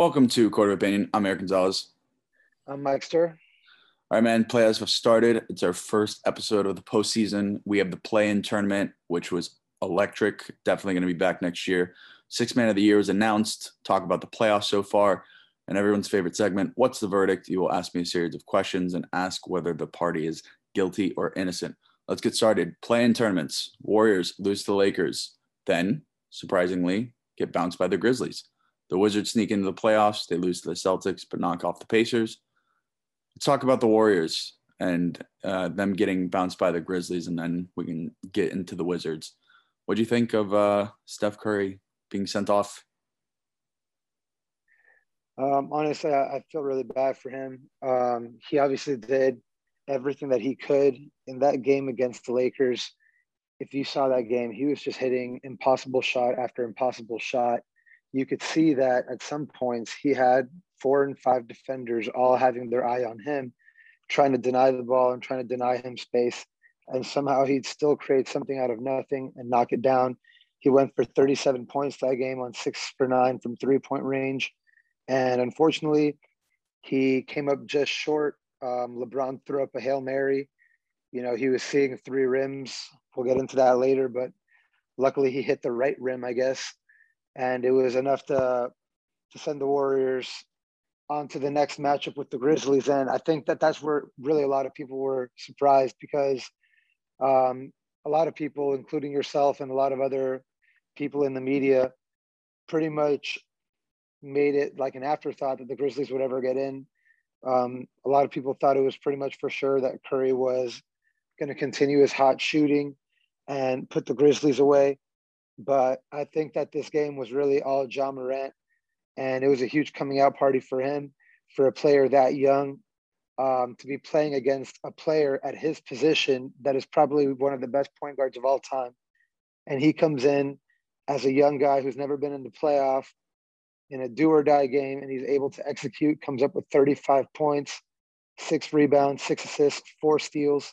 Welcome to Court of Opinion. I'm Eric Gonzalez. I'm Mike Stir. All right, man. Playoffs have started. It's our first episode of the postseason. We have the play-in tournament, which was electric. Definitely going to be back next year. Six man of the year was announced. Talk about the playoffs so far, and everyone's favorite segment. What's the verdict? You will ask me a series of questions and ask whether the party is guilty or innocent. Let's get started. Play-in tournaments. Warriors lose to the Lakers. Then, surprisingly, get bounced by the Grizzlies. The Wizards sneak into the playoffs. They lose to the Celtics, but knock off the Pacers. Let's talk about the Warriors and uh, them getting bounced by the Grizzlies, and then we can get into the Wizards. What do you think of uh, Steph Curry being sent off? Um, honestly, I, I, feel really bad for him. Um, he obviously did everything that he could in that game against the Lakers. If you saw that game, he was just hitting impossible shot after impossible shot you could see that at some points he had four and five defenders all having their eye on him, trying to deny the ball and trying to deny him space. And somehow he'd still create something out of nothing and knock it down. He went for 37 points that game on six for nine from three point range. And unfortunately, he came up just short. Um, LeBron threw up a Hail Mary. You know, he was seeing three rims. We'll get into that later, but luckily he hit the right rim, I guess and it was enough to to send the Warriors on to the next matchup with the Grizzlies. And I think that that's where really a lot of people were surprised because um, a lot of people, including yourself and a lot of other people in the media, pretty much made it like an afterthought that the Grizzlies would ever get in. Um, a lot of people thought it was pretty much for sure that Curry was going to continue his hot shooting and put the Grizzlies away. But I think that this game was really all Ja Morant, and it was a huge coming out party for him, for a player that young, um, to be playing against a player at his position that is probably one of the best point guards of all time. And he comes in as a young guy who's never been in the playoff in a do or die game, and he's able to execute, comes up with 35 points, six rebounds, six assists, four steals,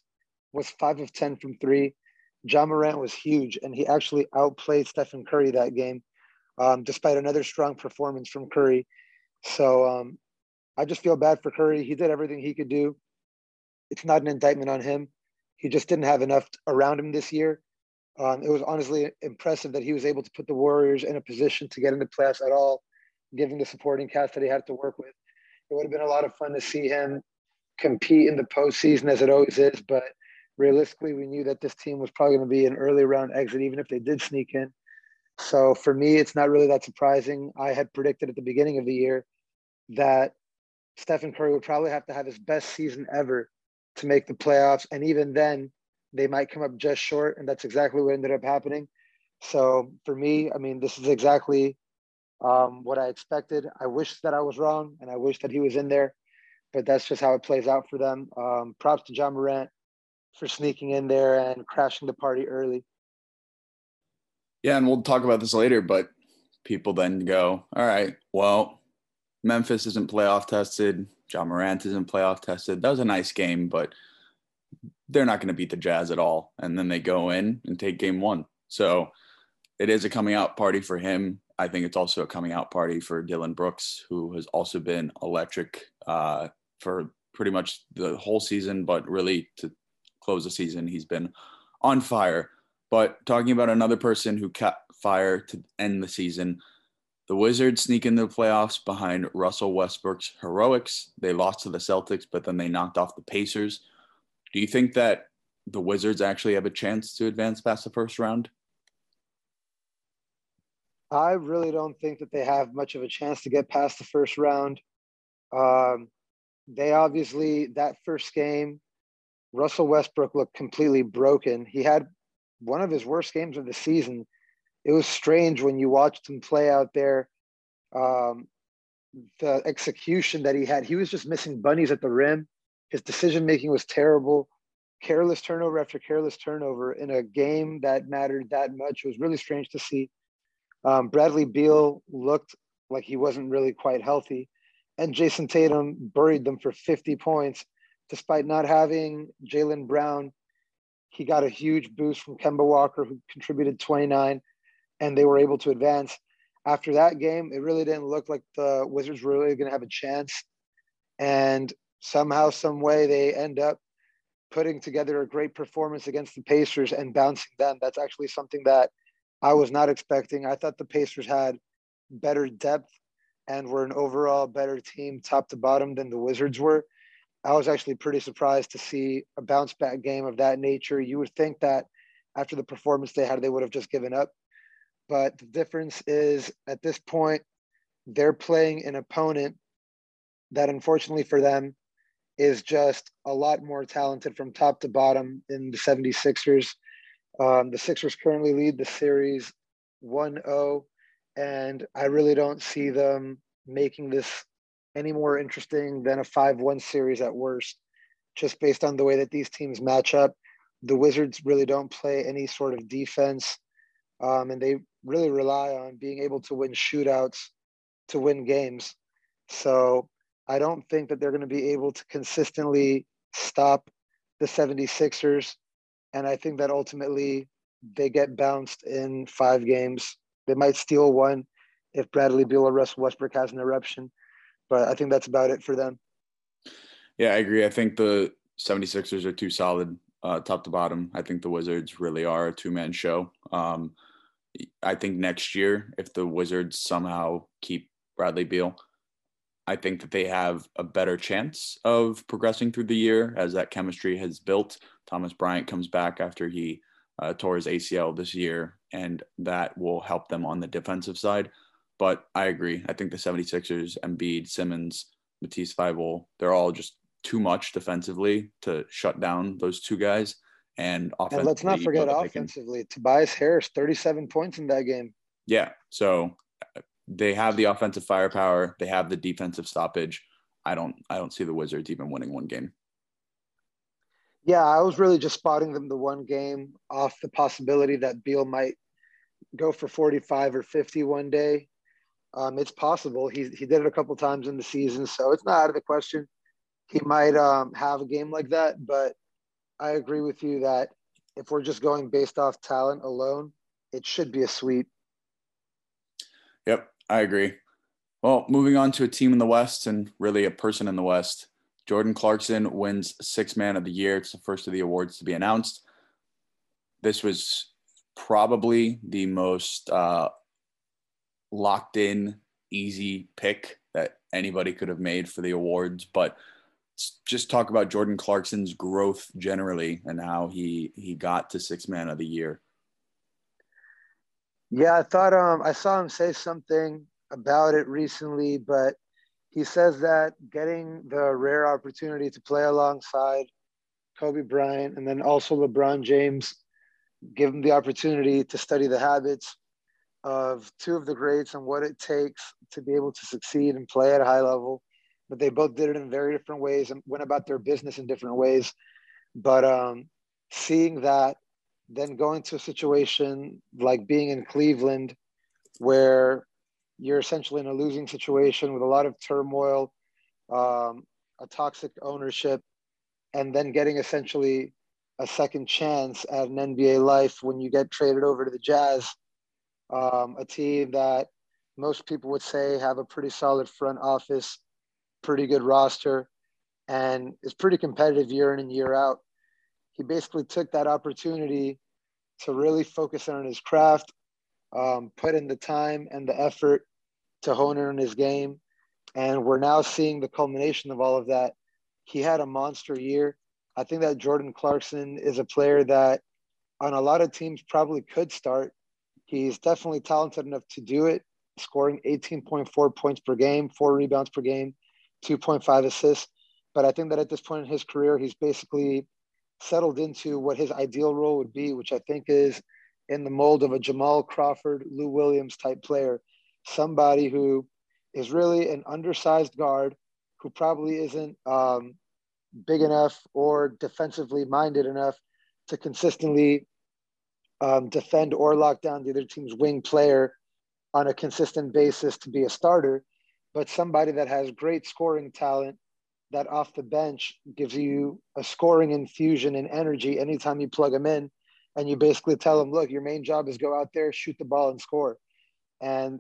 was five of 10 from three Ja Morant was huge, and he actually outplayed Stephen Curry that game, um, despite another strong performance from Curry. So um, I just feel bad for Curry. He did everything he could do. It's not an indictment on him. He just didn't have enough around him this year. Um, it was honestly impressive that he was able to put the Warriors in a position to get into playoffs at all, given the supporting cast that he had to work with. It would have been a lot of fun to see him compete in the postseason as it always is, but realistically, we knew that this team was probably going to be an early round exit, even if they did sneak in. So for me, it's not really that surprising. I had predicted at the beginning of the year that Stephen Curry would probably have to have his best season ever to make the playoffs. And even then, they might come up just short. And that's exactly what ended up happening. So for me, I mean, this is exactly um, what I expected. I wish that I was wrong and I wish that he was in there, but that's just how it plays out for them. Um, props to Ja Morant for sneaking in there and crashing the party early. Yeah, and we'll talk about this later, but people then go, all right, well, Memphis isn't playoff tested. Ja Morant isn't playoff tested. That was a nice game, but they're not going to beat the Jazz at all. And then they go in and take game one. So it is a coming out party for him. I think it's also a coming out party for Dillon Brooks, who has also been electric uh, for pretty much the whole season, but really to close the season. He's been on fire. But talking about another person who kept fire to end the season, the Wizards sneak into the playoffs behind Russell Westbrook's heroics. They lost to the Celtics, but then they knocked off the Pacers. Do you think that the Wizards actually have a chance to advance past the first round? I really don't think that they have much of a chance to get past the first round. Um, they obviously, that first game, Russell Westbrook looked completely broken. He had one of his worst games of the season. It was strange when you watched him play out there. Um, the execution that he had, he was just missing bunnies at the rim. His decision making was terrible. Careless turnover after careless turnover in a game that mattered that much. It was really strange to see. Um, Bradley Beal looked like he wasn't really quite healthy. And Jayson Tatum buried them for 50 points despite not having Jaylen Brown, he got a huge boost from Kemba Walker, who contributed 29, and they were able to advance. after that game, it really didn't look like the Wizards were really going to have a chance. And somehow, some way, they end up putting together a great performance against the Pacers and bouncing them. That's actually something that I was not expecting. I thought the Pacers had better depth and were an overall better team, top to bottom, than the Wizards were. I was actually pretty surprised to see a bounce back game of that nature. You would think that after the performance they had, they would have just given up. But the difference is at this point, they're playing an opponent that, unfortunately for them, is just a lot more talented from top to bottom in the 76ers. Um, the Sixers currently lead the series 1 0, and I really don't see them making this any more interesting than a 5 1 series at worst, just based on the way that these teams match up. The Wizards really don't play any sort of defense, um, and they really rely on being able to win shootouts to win games. So I don't think that they're going to be able to consistently stop the 76ers. And I think that ultimately they get bounced in five games. They might steal one if Bradley Beal or Russ Westbrook has an eruption. But I think that's about it for them. Yeah, I agree. I think the 76ers are too solid uh, top to bottom. I think the Wizards really are a two man show. Um, I think next year, if the Wizards somehow keep Bradley Beal, I think that they have a better chance of progressing through the year as that chemistry has built. Thomas Bryant comes back after he uh, tore his ACL this year, and that will help them on the defensive side. But I agree. I think the 76ers, Embiid, Simmons, Matisse Thybulle, they're all just too much defensively to shut down those two guys. And, and let's not forget offensively, Tobias Harris, 37 points in that game. Yeah. So uh, they have the offensive firepower, they have the defensive stoppage. I don't I don't see the Wizards even winning one game. Yeah, I was really just spotting them the one game off the possibility that Beal might go for 45 or 50 one day. Um, it's possible. He, he did it a couple times in the season, so it's not out of the question. He might um, have a game like that, but I agree with you that if we're just going based off talent alone, it should be a sweep. Yep. I agree. Well, moving on to a team in the West and really a person in the West. Jordan Clarkson wins Six Man of the Year. It's the first of the awards to be announced. This was probably the most uh, locked in, easy pick that anybody could have made for the awards. But just talk about Jordan Clarkson's growth generally and how he he got to Six Man of the Year. Yeah, I thought um, I saw him say something about it recently, but he says that getting the rare opportunity to play alongside Kobe Bryant and then also LeBron James give him the opportunity to study the habits of two of the greats and what it takes to be able to succeed and play at a high level. But they both did it in very different ways and went about their business in different ways. But um, seeing that then going to a situation like being in Cleveland where you're essentially in a losing situation with a lot of turmoil, um, a toxic ownership, and then getting essentially a second chance at an NBA life when you get traded over to the Jazz, um, a team that most people would say have a pretty solid front office, pretty good roster, and is pretty competitive year in and year out he basically took that opportunity to really focus on his craft, um, put in the time and the effort to hone in his game. And we're now seeing the culmination of all of that. He had a monster year. I think that Jordan Clarkson is a player that on a lot of teams probably could start. He's definitely talented enough to do it, scoring 18.4 points per game, four rebounds per game, 2.5 assists. But I think that at this point in his career, he's basically settled into what his ideal role would be, which I think is in the mold of a Jamal Crawford, Lou Williams type player, somebody who is really an undersized guard who probably isn't um, big enough or defensively minded enough to consistently um, defend or lock down the other team's wing player on a consistent basis to be a starter, but somebody that has great scoring talent that off the bench gives you a scoring infusion and energy anytime you plug them in. And you basically tell them look your main job is go out there shoot the ball and score. And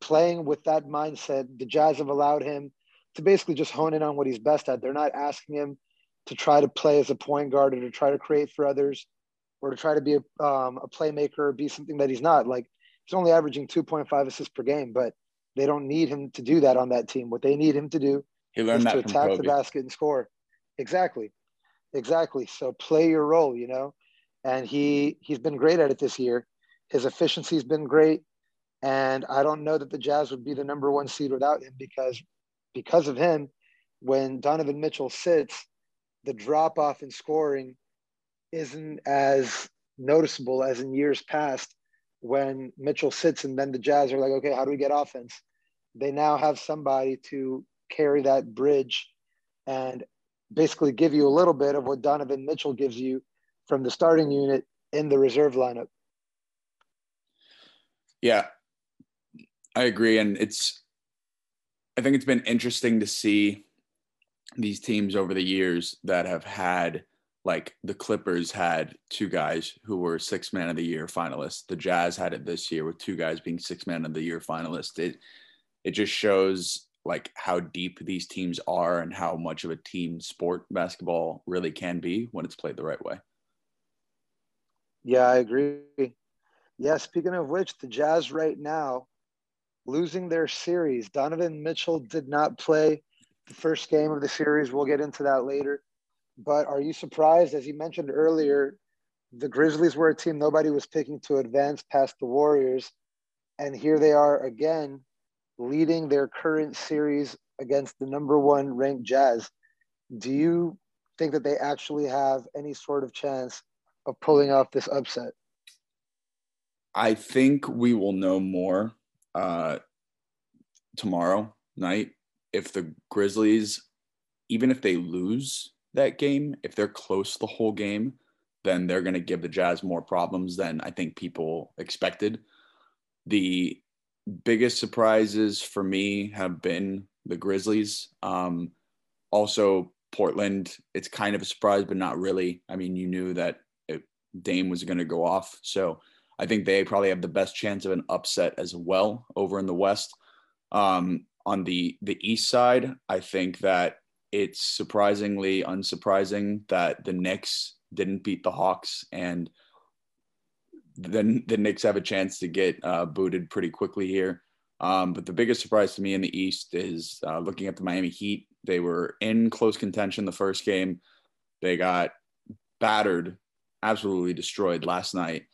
playing with that mindset, the Jazz have allowed him to basically just hone in on what he's best at. They're not asking him to try to play as a point guard or to try to create for others or to try to be a, um, a playmaker or be something that he's not. Like he's only averaging 2.5 assists per game, but they don't need him to do that on that team. What they need him to do is to attack the basket and score. Exactly. Exactly. So play your role, you know. And he he's been great at it this year. His efficiency's been great. And I don't know that the Jazz would be the number one seed without him because because of him, when Donovan Mitchell sits, the drop off in scoring isn't as noticeable as in years past when Mitchell sits and then the Jazz are like, okay, how do we get offense? They now have somebody to carry that bridge and basically give you a little bit of what Donovan Mitchell gives you from the starting unit in the reserve lineup. Yeah, I agree. And it's, I think it's been interesting to see these teams over the years that have had, like the Clippers had two guys who were six man of the year finalists. The Jazz had it this year with two guys being six man of the year finalists. It, it just shows like how deep these teams are and how much of a team sport basketball really can be when it's played the right way. Yeah, I agree. Yeah, speaking of which, the Jazz right now losing their series. Donovan Mitchell did not play the first game of the series. We'll get into that later. But are you surprised, as you mentioned earlier, the Grizzlies were a team nobody was picking to advance past the Warriors. And here they are again, leading their current series against the number one ranked Jazz. Do you think that they actually have any sort of chance of pulling off this upset? I think we will know more uh, tomorrow night if the Grizzlies, even if they lose that game, if they're close the whole game, then they're going to give the Jazz more problems than I think people expected. The biggest surprises for me have been the Grizzlies. Um, also, Portland, it's kind of a surprise, but not really. I mean, you knew that it, Dame was going to go off. So I think they probably have the best chance of an upset as well over in the West. Um, on the the East side, I think that it's surprisingly unsurprising that the Knicks didn't beat the Hawks, and then the Knicks have a chance to get uh, booted pretty quickly here. Um, but the biggest surprise to me in the East is uh, looking at the Miami Heat. They were in close contention the first game. They got battered, absolutely destroyed last night,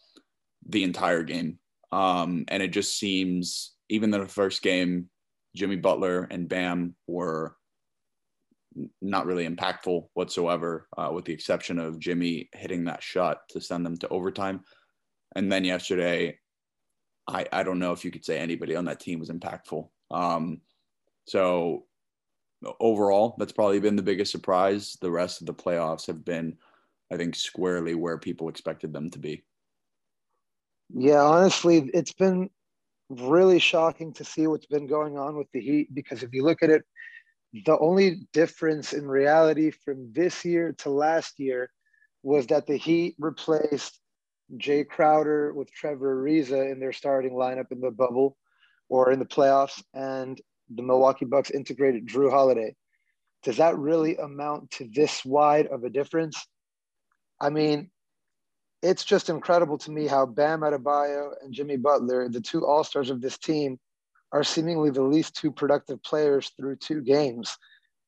the entire game. Um, and it just seems, even in the first game, Jimmy Butler and Bam were not really impactful whatsoever, uh, with the exception of Jimmy hitting that shot to send them to overtime. And then yesterday, I, I don't know if you could say anybody on that team was impactful. Um, so overall, that's probably been the biggest surprise. The rest of the playoffs have been, I think, squarely where people expected them to be. Yeah, honestly, it's been really shocking to see what's been going on with the Heat because if you look at it, the only difference in reality from this year to last year was that the Heat replaced Jae Crowder with Trevor Ariza in their starting lineup in the bubble or in the playoffs, and the Milwaukee Bucks integrated Jrue Holiday. Does that really amount to this wide of a difference? I mean, it's just incredible to me how Bam Adebayo and Jimmy Butler, the two all stars of this team, are seemingly the least two productive players through two games.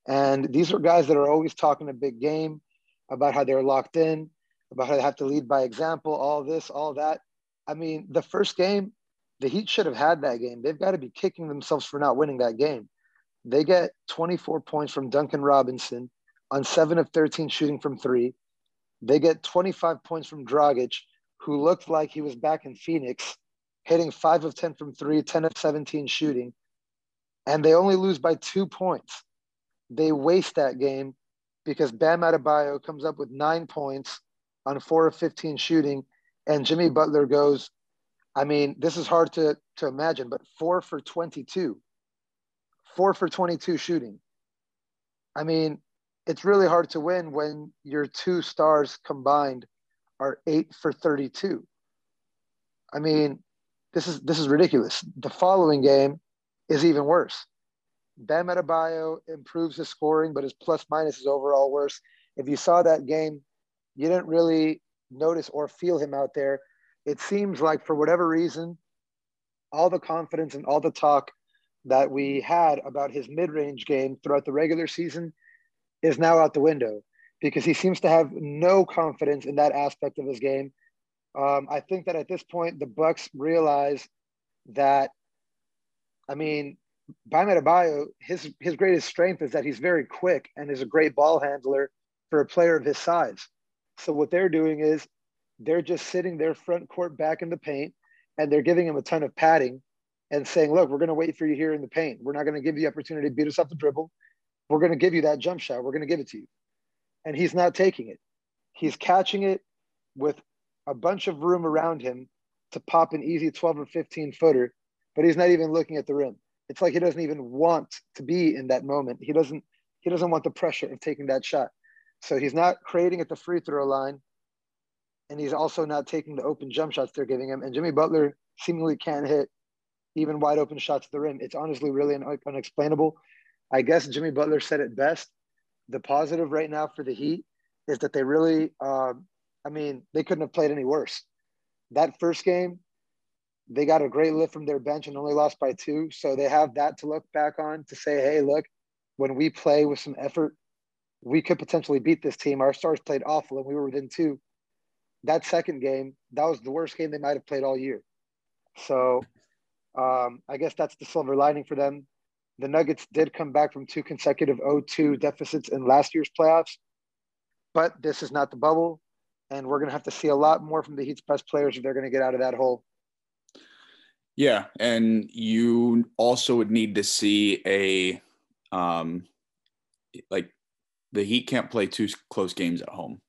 And these are guys that are always talking a big game about how they're locked in, about how they have to lead by example, all this, all that. I mean, the first game, the Heat should have had that game. They've got to be kicking themselves for not winning that game. They get 24 points from Duncan Robinson on seven of 13 shooting from three. They get 25 points from Dragic, who looked like he was back in Phoenix, hitting five of 10 from three, 10 of 17 shooting. And they only lose by two points. They waste that game because Bam Adebayo comes up with nine points on four of 15 shooting, and Jimmy Butler goes, I mean, this is hard to, to imagine, but four for 22, four for 22 shooting. I mean, it's really hard to win when your two stars combined are eight for 32. I mean, this is this is ridiculous. The following game, is even worse. Bam Adebayo improves his scoring, but his plus minus is overall worse. If you saw that game, you didn't really notice or feel him out there. It seems like for whatever reason, all the confidence and all the talk that we had about his mid-range game throughout the regular season is now out the window because he seems to have no confidence in that aspect of his game. Um, I think that at this point, the Bucks realize that, I mean, Bam Adebayo, his his greatest strength is that he's very quick and is a great ball handler for a player of his size. So what they're doing is they're just sitting their front court back in the paint and they're giving him a ton of padding and saying, look, we're going to wait for you here in the paint. We're not going to give you the opportunity to beat us off the dribble. We're going to give you that jump shot. We're going to give it to you. And he's not taking it. He's catching it with a bunch of room around him to pop an easy 12 or 15 footer, but he's not even looking at the rim. It's like he doesn't even want to be in that moment. He doesn't he doesn't want the pressure of taking that shot. So he's not creating at the free throw line and he's also not taking the open jump shots they're giving him. And Jimmy Butler seemingly can't hit even wide open shots at the rim. It's honestly really un- unexplainable. I guess Jimmy Butler said it best. The positive right now for the Heat is that they really, uh, I mean, they couldn't have played any worse. That first game, they got a great lift from their bench and only lost by two. So they have that to look back on to say, hey, look, when we play with some effort, we could potentially beat this team. Our stars played awful and we were within two that second game, that was the worst game they might have played all year. So um, I guess that's the silver lining for them. The Nuggets did come back from two consecutive 0-2 deficits in last year's playoffs, but this is not the bubble, and we're going to have to see a lot more from the Heat's best players if they're going to get out of that hole. Yeah, and you also would need to see a um like the Heat can't play two close games at home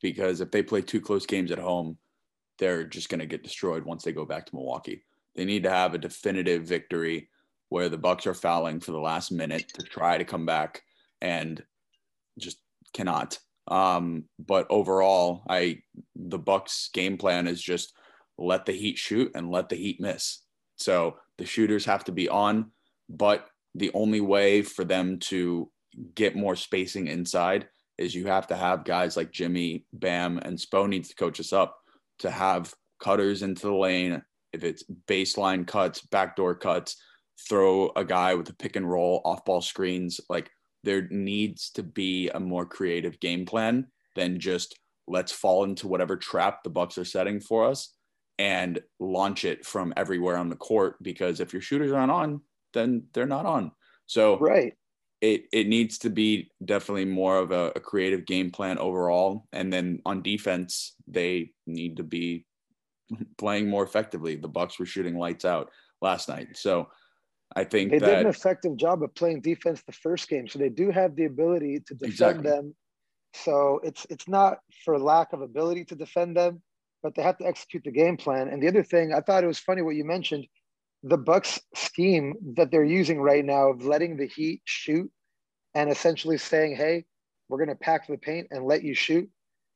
because if they play two close games at home, they're just going to get destroyed once they go back to Milwaukee. They need to have a definitive victory where the Bucks are fouling for the last minute to try to come back and just cannot. Um, but overall, I the Bucks game plan is just let the Heat shoot and let the Heat miss. So the shooters have to be on, but the only way for them to get more spacing inside is you have to have guys like Jimmy, Bam, and Spo needs to coach us up to have cutters into the lane. If it's baseline cuts, backdoor cuts, throw a guy with a pick and roll, off ball screens. Like there needs to be a more creative game plan than just let's fall into whatever trap the Bucks are setting for us and launch it from everywhere on the court. Because if your shooters aren't on, then they're not on. So right it it needs to be definitely more of a, a, creative game plan overall. And then on defense, they need to be playing more effectively. The Bucks were shooting lights out last night, so I think they that, did an effective job of playing defense the first game. So they do have the ability to defend exactly. them. So it's it's not for lack of ability to defend them, but they have to execute the game plan. And the other thing, I thought it was funny what you mentioned the Bucks scheme that they're using right now of letting the Heat shoot and essentially saying, "Hey, we're going to pack the paint and let you shoot,"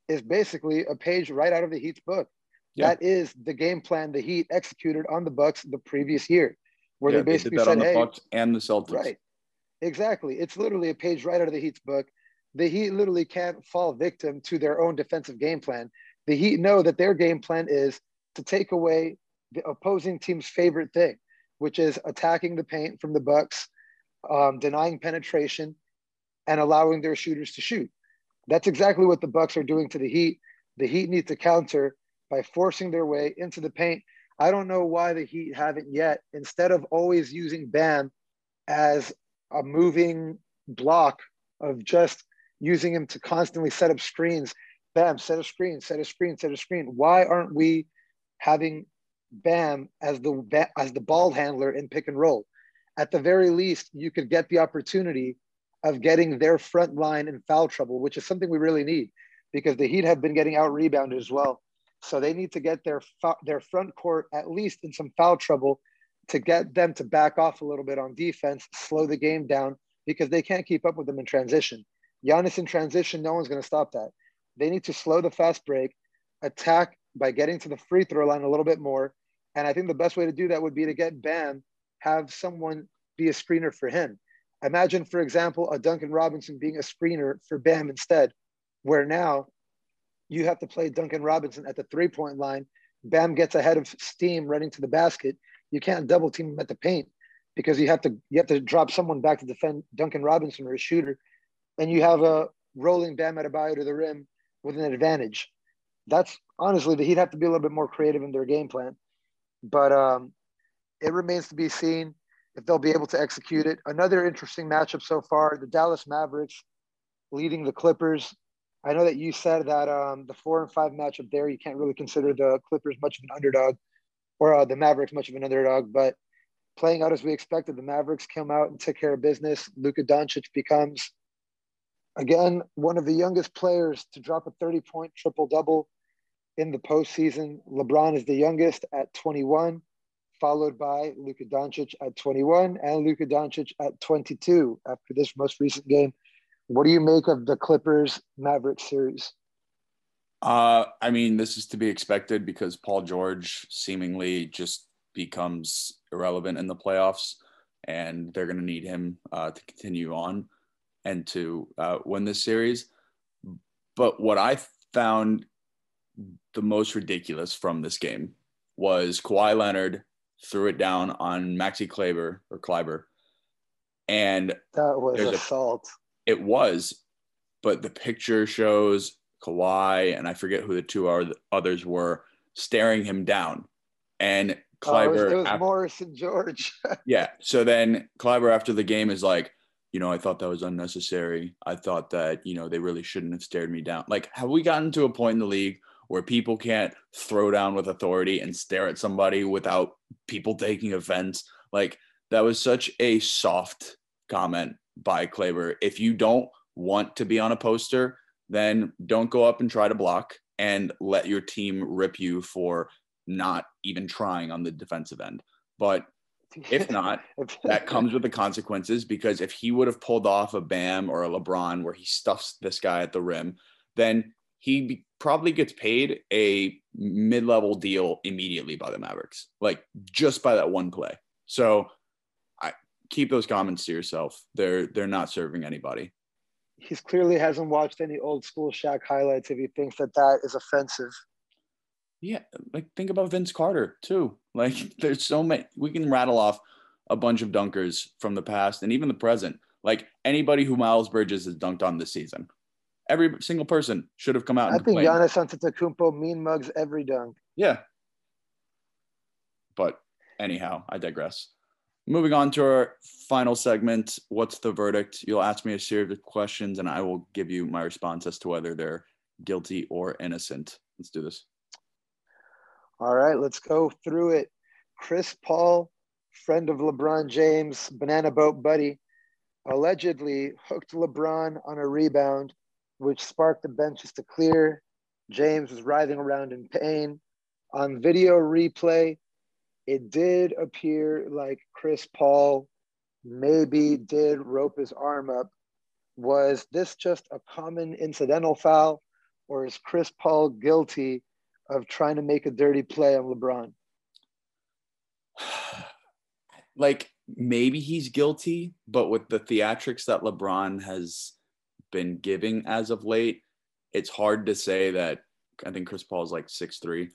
is basically a page right out of the Heat's book. Yeah. That is the game plan the Heat executed on the Bucks the previous year, where yeah, they basically they said, the "Hey, Bucks and the Celtics." Right. Exactly. It's literally a page right out of the Heat's book. The Heat literally can't fall victim to their own defensive game plan. The Heat know that their game plan is to take away the opposing team's favorite thing, which is attacking the paint from the Bucks, um, denying penetration, and allowing their shooters to shoot. That's exactly what the Bucks are doing to the Heat. The Heat need to counter by forcing their way into the paint. I don't know why the Heat haven't yet. Instead of always using Bam as a moving block of just using him to constantly set up screens, Bam, set a screen, set a screen, set a screen. Why aren't we having Bam as the as the ball handler in pick and roll. At the very least, you could get the opportunity of getting their front line in foul trouble, which is something we really need because the Heat have been getting out rebounded as well. So they need to get their their front court at least in some foul trouble to get them to back off a little bit on defense, slow the game down because they can't keep up with them in transition. Giannis in transition, no one's going to stop that. They need to slow the fast break, attack by getting to the free throw line a little bit more, and I think the best way to do that would be to get Bam have someone be a screener for him. Imagine, for example, a Duncan Robinson being a screener for Bam instead, where now you have to play Duncan Robinson at the three point line. Bam gets ahead of steam running to the basket. You can't double team him at the paint because you have to you have to drop someone back to defend Duncan Robinson or a shooter, and you have a rolling Bam at a Adebayo to the rim with an advantage. That's honestly the Heat have to be a little bit more creative in their game plan, but um, it remains to be seen if they'll be able to execute it. Another interesting matchup so far: the Dallas Mavericks leading the Clippers. I know that you said that um, the four and five matchup there, you can't really consider the Clippers much of an underdog, or uh, the Mavericks much of an underdog, but playing out as we expected. The Mavericks came out and took care of business. Luka Doncic becomes, again, one of the youngest players to drop a 30 point triple double in the postseason. LeBron is the youngest at 21, followed by Luka Doncic at 21 and Luka Doncic at 22 after this most recent game. What do you make of the Clippers Mavericks series? Uh, I mean, this is to be expected because Paul George seemingly just becomes irrelevant in the playoffs, and they're going to need him uh, to continue on and to uh, win this series. But what I found the most ridiculous from this game was Kawhi Leonard threw it down on Maxi Kleber or Kleber, and that was assault. A, it was, but the picture shows Kawhi and I forget who the two others were staring him down, and Kleber. Oh, it was, after, Morris and George. yeah. So then Kleber after the game is like, you know, I thought that was unnecessary. I thought that, you know, they really shouldn't have stared me down. Like, have we gotten to a point in the league where people can't throw down with authority and stare at somebody without people taking offense? Like, that was such a soft comment by Kleber. If you don't want to be on a poster, then don't go up and try to block and let your team rip you for not even trying on the defensive end. But if not, that comes with the consequences because if he would have pulled off a Bam or a LeBron where he stuffs this guy at the rim, then he probably gets paid a mid-level deal immediately by the Mavericks, like just by that one play. So keep those comments to yourself. They're they're not serving anybody. He clearly hasn't watched any old school Shaq highlights if he thinks that that is offensive. Yeah, like think about Vince Carter too. Like there's so many we can rattle off a bunch of dunkers from the past and even the present. Like anybody who Miles Bridges has dunked on this season. Every single person should have come out. I think Giannis Antetokounmpo mean mugs every dunk. Yeah. But anyhow, I digress. Moving on to our final segment. What's the verdict? You'll ask me a series of questions and I will give you my response as to whether they're guilty or innocent. Let's do this. All right, let's go through it. Chris Paul, friend of LeBron James, banana boat buddy, allegedly hooked LeBron on a rebound, which sparked the benches to clear. James was writhing around in pain. On video replay, it did appear like Chris Paul maybe did rope his arm up. Was this just a common incidental foul, or is Chris Paul guilty of trying to make a dirty play on LeBron? Like maybe he's guilty, but with the theatrics that LeBron has been giving as of late, it's hard to say that I think Chris Paul is like six three,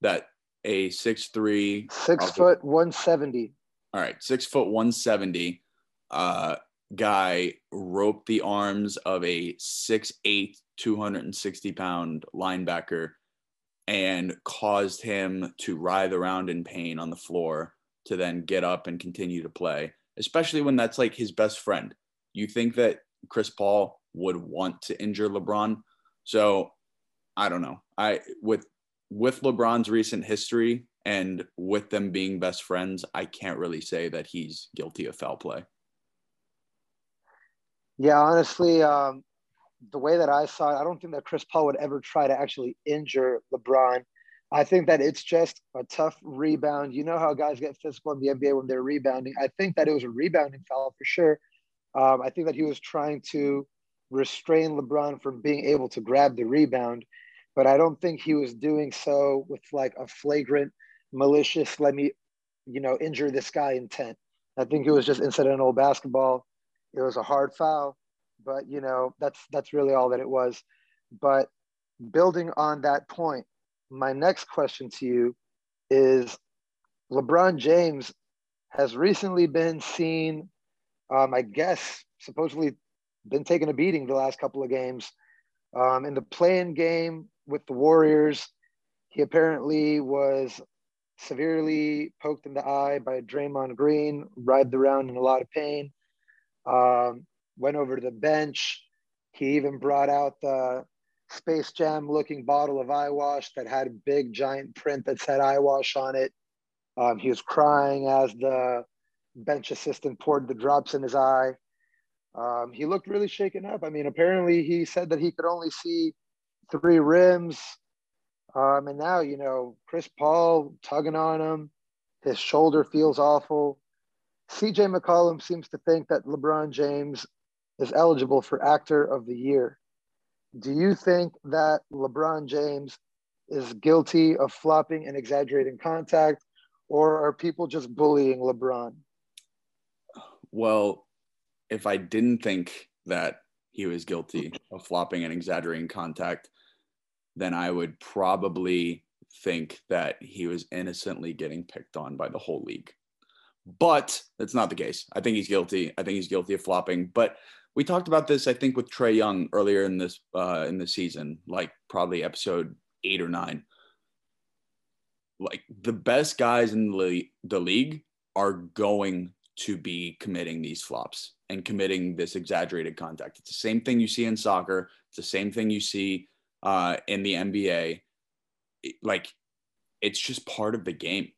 that a six three six foot one seventy. All right, six foot one seventy uh guy roped the arms of a six eight, 260 pound linebacker and caused him to writhe around in pain on the floor to then get up and continue to play, especially when that's like his best friend. You think that Chris Paul would want to injure LeBron. So I don't know. I with with LeBron's recent history and with them being best friends, I can't really say that he's guilty of foul play. Yeah, honestly, um, the way that I saw it, I don't think that Chris Paul would ever try to actually injure LeBron. I think that it's just a tough rebound. You know how guys get physical in the NBA when they're rebounding. I think that it was a rebounding foul for sure. Um, I think that he was trying to restrain LeBron from being able to grab the rebound, but I don't think he was doing so with like a flagrant, malicious, let me, you know, injure this guy intent. I think it was just incidental basketball. It was a hard foul, but you know that's that's really all that it was. But building on that point, my next question to you is: LeBron James has recently been seen, um, I guess, supposedly been taking a beating the last couple of games. Um, in the play-in game with the Warriors, he apparently was severely poked in the eye by Draymond Green, writhed around in a lot of pain. Um, went over to the bench. He even brought out the Space Jam looking bottle of eye wash that had a big giant print that said eye wash on it. Um, he was crying as the bench assistant poured the drops in his eye. Um, he looked really shaken up. I mean, apparently he said that he could only see three rims. Um, and now, you know, Chris Paul tugging on him. His shoulder feels awful. CJ McCollum seems to think that LeBron James is eligible for Actor of the Year. Do you think that LeBron James is guilty of flopping and exaggerating contact, or are people just bullying LeBron? Well, if I didn't think that he was guilty of flopping and exaggerating contact, then I would probably think that he was innocently getting picked on by the whole league. But that's not the case. I think he's guilty. I think he's guilty of flopping. But we talked about this, I think, with Trae Young earlier in this uh, in the season, like probably episode eight or nine. Like the best guys in the, the league are going to be committing these flops and committing this exaggerated contact. It's the same thing you see in soccer. It's the same thing you see uh, in the NBA. Like, it's just part of the game.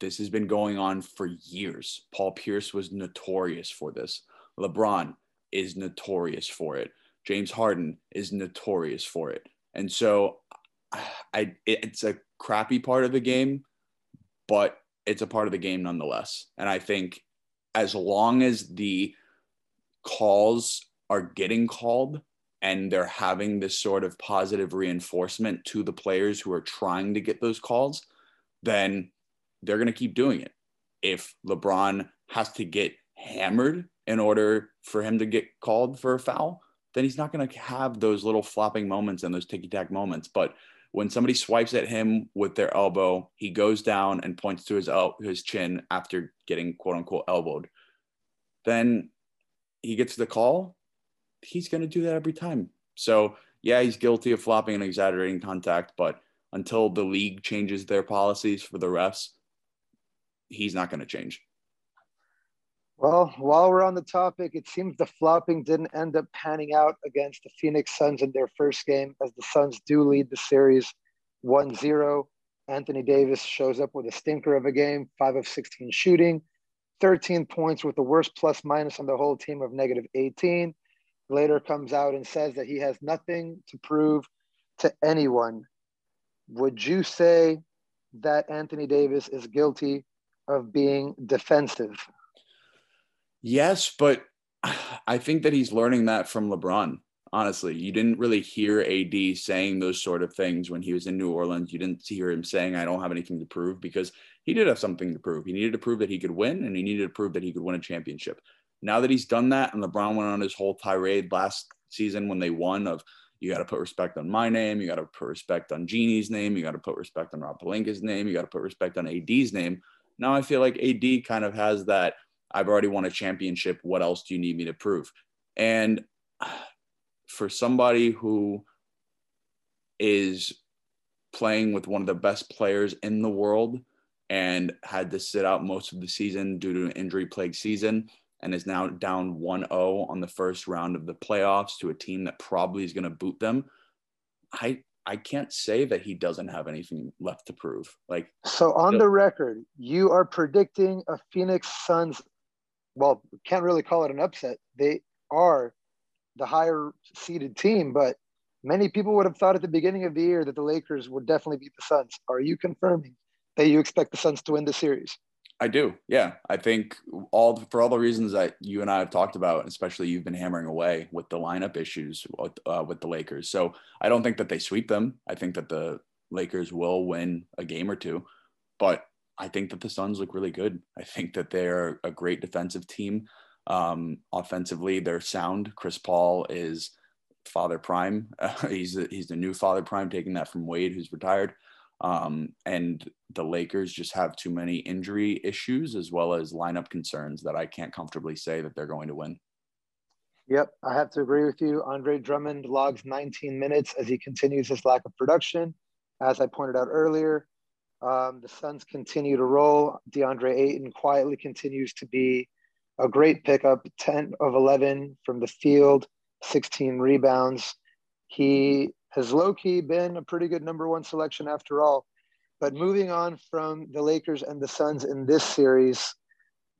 This has been going on for years. Paul Pierce was notorious for this. LeBron is notorious for it. James Harden is notorious for it. And so I it's a crappy part of the game, but it's a part of the game nonetheless. And I think as long as the calls are getting called and they're having this sort of positive reinforcement to the players who are trying to get those calls, then they're going to keep doing it. If LeBron has to get hammered in order for him to get called for a foul, then he's not going to have those little flopping moments and those ticky tack moments. But when somebody swipes at him with their elbow, he goes down and points to his el- his chin after getting quote unquote elbowed. Then he gets the call. He's going to do that every time. So yeah, he's guilty of flopping and exaggerating contact, but until the league changes their policies for the refs, he's not going to change. Well, while we're on the topic, it seems the flopping didn't end up panning out against the Phoenix Suns in their first game, as the Suns do lead the series 1 0. Anthony Davis shows up with a stinker of a game, 5 of 16 shooting, 13 points with the worst plus minus on the whole team of negative 18. Later comes out and says that he has nothing to prove to anyone. Would you say that Anthony Davis is guilty of being defensive? Yes, but I think that he's learning that from LeBron. Honestly, you didn't really hear AD saying those sort of things when he was in New Orleans. You didn't hear him saying, I don't have anything to prove because he did have something to prove. He needed to prove that he could win and he needed to prove that he could win a championship. Now that he's done that, and LeBron went on his whole tirade last season when they won of you got to put respect on my name, you got to put respect on Jeanie's name, you got to put respect on Rob Pelinka's name, you got to put respect on AD's name. Now I feel like AD kind of has that I've already won a championship. What else do you need me to prove? And for somebody who is playing with one of the best players in the world and had to sit out most of the season due to an injury plagued season and is now down 1-0 on the first round of the playoffs to a team that probably is going to boot them i i can't say that he doesn't have anything left to prove like so on the record you are predicting a phoenix suns well, can't really call it an upset. They are the higher seeded team, but many people would have thought at the beginning of the year that the Lakers would definitely beat the Suns. Are you confirming that you expect the Suns to win the series? I do. Yeah, I think all for all the reasons that you and I have talked about, especially you've been hammering away with the lineup issues with, uh, with the Lakers. So I don't think that they sweep them. I think that the Lakers will win a game or two, but I think that the Suns look really good. I think that they're a great defensive team. Um, offensively, they're sound. Chris Paul is father prime. Uh, he's the, he's the new father prime, taking that from Wade, who's retired. Um, and the Lakers just have too many injury issues as well as lineup concerns that I can't comfortably say that they're going to win. Yep, I have to agree with you. Andre Drummond logs 19 minutes as he continues his lack of production. As I pointed out earlier, um, the Suns continue to roll. DeAndre Ayton quietly continues to be a great pickup 10 of 11 from the field, 16 rebounds. He has low key been a pretty good number one selection after all. But moving on from the Lakers and the Suns in this series,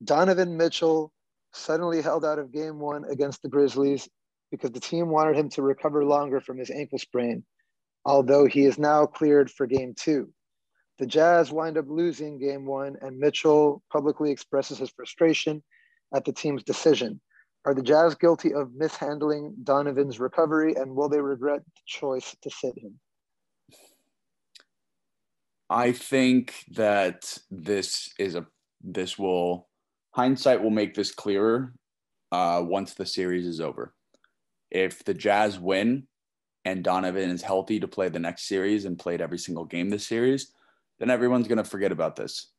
Donovan Mitchell suddenly held out of game one against the Grizzlies because the team wanted him to recover longer from his ankle sprain, although he is now cleared for game two. The Jazz wind up losing game one, and Mitchell publicly expresses his frustration at the team's decision. Are the Jazz guilty of mishandling Donovan's recovery, and will they regret the choice to sit him? I think that this is a this will hindsight will make this clearer uh, once the series is over. If the Jazz win and Donovan is healthy to play the next series and played every single game this series, then everyone's going to forget about this.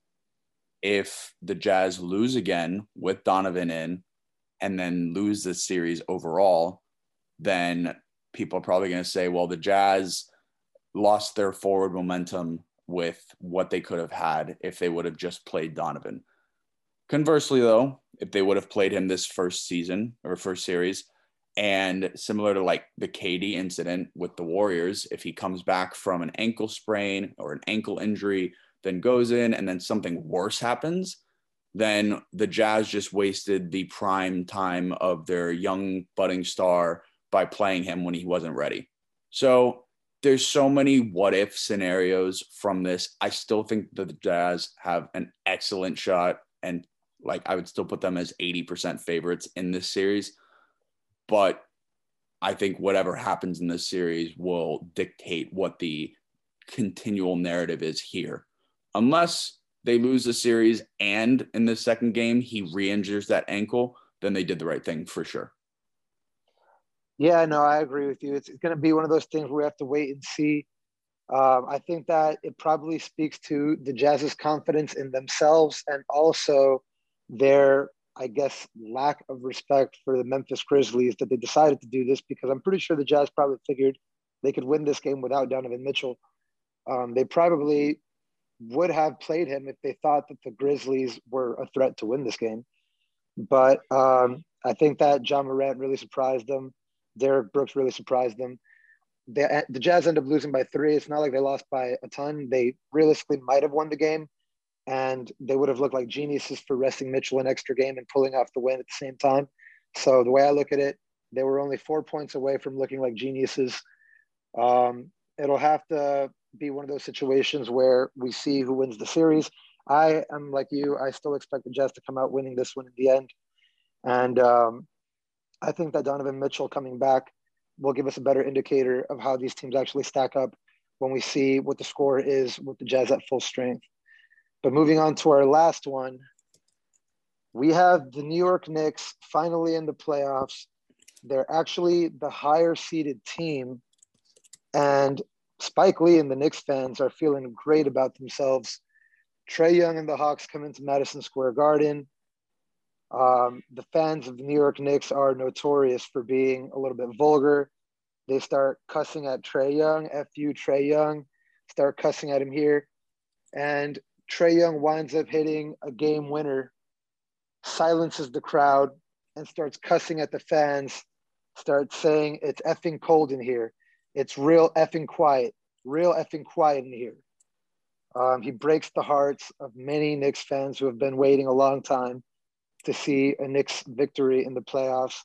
If the Jazz lose again with Donovan in and then lose this series overall, then people are probably going to say, well, the Jazz lost their forward momentum with what they could have had if they would have just played Donovan. Conversely, though, if they would have played him this first season or first series, and similar to like the KD incident with the Warriors, if he comes back from an ankle sprain or an ankle injury, then goes in and then something worse happens, then the Jazz just wasted the prime time of their young budding star by playing him when he wasn't ready. So there's so many what if scenarios from this. I still think the Jazz have an excellent shot and like I would still put them as 80% favorites in this series. But I think whatever happens in this series will dictate what the continual narrative is here. Unless they lose the series and in the second game he re-injures that ankle, then they did the right thing for sure. Yeah, no, I agree with you. It's, going to be one of those things where we have to wait and see. Um, I think that it probably speaks to the Jazz's confidence in themselves and also their, I guess, lack of respect for the Memphis Grizzlies that they decided to do this because I'm pretty sure the Jazz probably figured they could win this game without Donovan Mitchell. Um, they probably would have played him if they thought that the Grizzlies were a threat to win this game. But um, I think that Ja Morant really surprised them. Derrick Brooks really surprised them. They, the Jazz end up losing by three. It's not like they lost by a ton. They realistically might have won the game, and they would have looked like geniuses for resting Mitchell an extra game and pulling off the win at the same time. So the way I look at it, they were only four points away from looking like geniuses. Um, it'll have to be one of those situations where we see who wins the series. I am like you. I still expect the Jazz to come out winning this one in the end, and um, I think that Donovan Mitchell coming back will give us a better indicator of how these teams actually stack up when we see what the score is with the Jazz at full strength. But moving on to our last one, we have the New York Knicks finally in the playoffs. They're actually the higher seeded team. And Spike Lee and the Knicks fans are feeling great about themselves. Trae Young and the Hawks come into Madison Square Garden. Um, the fans of the New York Knicks are notorious for being a little bit vulgar. They start cussing at Trae Young, F you, Trae Young, start cussing at him here. And Trae Young winds up hitting a game winner, silences the crowd, and starts cussing at the fans, starts saying, It's effing cold in here. It's real effing quiet, real effing quiet in here. Um, he breaks the hearts of many Knicks fans who have been waiting a long time to see a Knicks victory in the playoffs.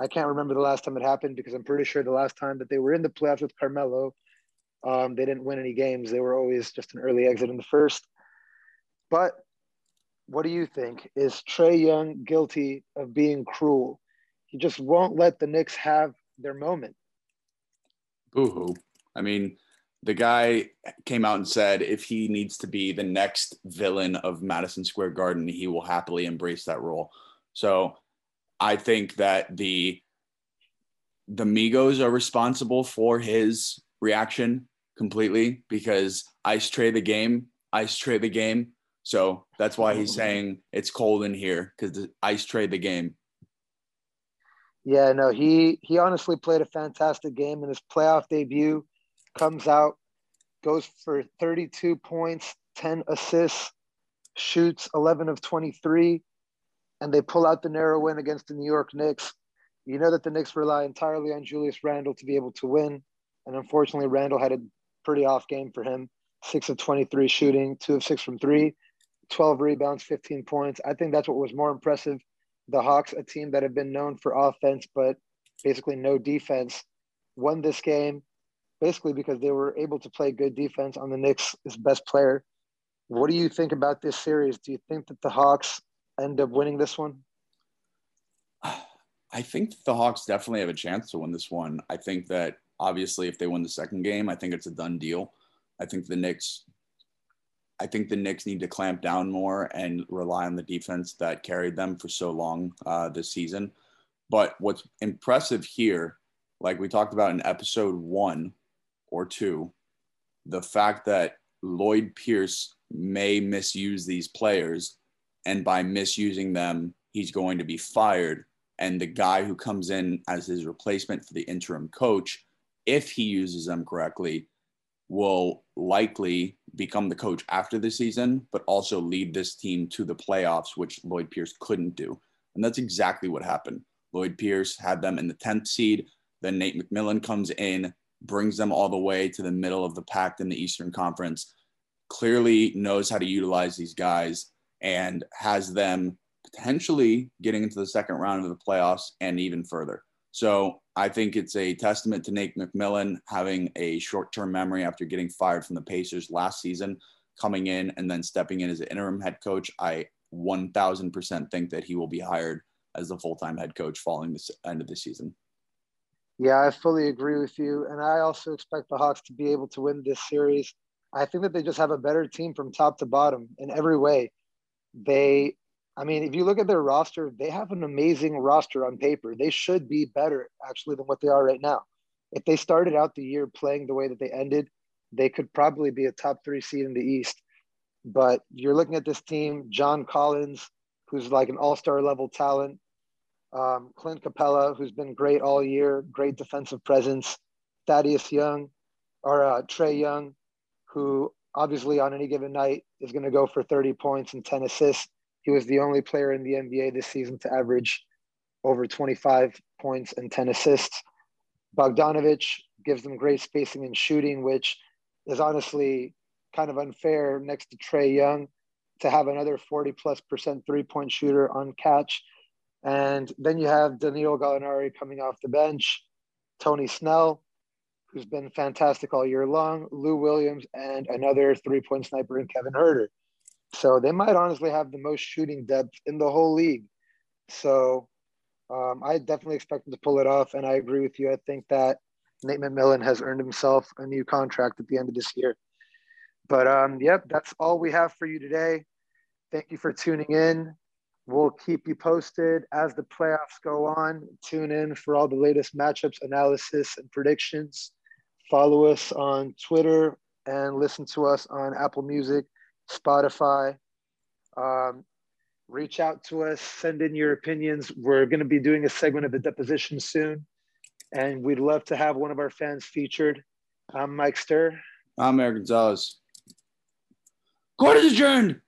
I can't remember the last time it happened because I'm pretty sure the last time that they were in the playoffs with Carmelo, um, they didn't win any games. They were always just an early exit in the first. But what do you think? Is Trae Young guilty of being cruel? He just won't let the Knicks have their moment. Boo hoo. I mean, the guy came out and said if he needs to be the next villain of Madison Square Garden, he will happily embrace that role. So I think that the the Migos are responsible for his reaction completely because ice trade the game, ice trade the game. So that's why he's saying it's cold in here because ice trade the game. Yeah, no, he he honestly played a fantastic game in his playoff debut. Comes out, goes for 32 points, 10 assists, shoots 11 of 23, and they pull out the narrow win against the New York Knicks. You know that the Knicks rely entirely on Julius Randle to be able to win, and unfortunately, Randle had a pretty off game for him. Six of 23 shooting, two of six from three, 12 rebounds, 15 points. I think that's what was more impressive the Hawks, a team that have been known for offense but basically no defense, won this game basically because they were able to play good defense on the Knicks' best player. What do you think about this series? Do you think that the Hawks end up winning this one? I think the Hawks definitely have a chance to win this one. I think that obviously if they win the second game, I think it's a done deal. I think the Knicks I think the Knicks need to clamp down more and rely on the defense that carried them for so long uh, this season. But what's impressive here, like we talked about in episode one or two, the fact that Lloyd Pierce may misuse these players, and by misusing them, he's going to be fired. And the guy who comes in as his replacement for the interim coach, if he uses them correctly, will likely become the coach after the season, but also lead this team to the playoffs, which Lloyd Pierce couldn't do. And that's exactly what happened. Lloyd Pierce had them in the 10th seed. Then Nate McMillan comes in, brings them all the way to the middle of the pack in the Eastern Conference, clearly knows how to utilize these guys and has them potentially getting into the second round of the playoffs and even further. So I think it's a testament to Nate McMillan having a short term memory after getting fired from the Pacers last season, coming in and then stepping in as an interim head coach. I 1000% think that he will be hired as the full time head coach following the end of the season. Yeah, I fully agree with you. And I also expect the Hawks to be able to win this series. I think that they just have a better team from top to bottom in every way. They I mean, if you look at their roster, they have an amazing roster on paper. They should be better actually than what they are right now. If they started out the year playing the way that they ended, they could probably be a top three seed in the East. But you're looking at this team, John Collins, who's like an all star level talent, um, Clint Capela, who's been great all year, great defensive presence, Thaddeus Young, or uh, Trae Young, who obviously on any given night is going to go for 30 points and 10 assists he was the only player in the NBA this season to average over 25 points and 10 assists. Bogdanovic gives them great spacing and shooting, which is honestly kind of unfair next to Trae Young to have another 40 plus percent three point shooter on catch. And then you have Danilo Gallinari coming off the bench, Tony Snell, who's been fantastic all year long, Lou Williams, and another three point sniper in Kevin Huerter. So they might honestly have the most shooting depth in the whole league. So um, I definitely expect them to pull it off. And I agree with you. I think that Nate McMillan has earned himself a new contract at the end of this year. But um, yep, that's all we have for you today. Thank you for tuning in. We'll keep you posted as the playoffs go on. Tune in for all the latest matchups, analysis, and predictions. Follow us on Twitter and listen to us on Apple Music Spotify. Um, reach out to us, send in your opinions. We're going to be doing a segment of the deposition soon, and we'd love to have one of our fans featured. I'm Mike Stir. I'm Eric Gonzalez. Court is adjourned.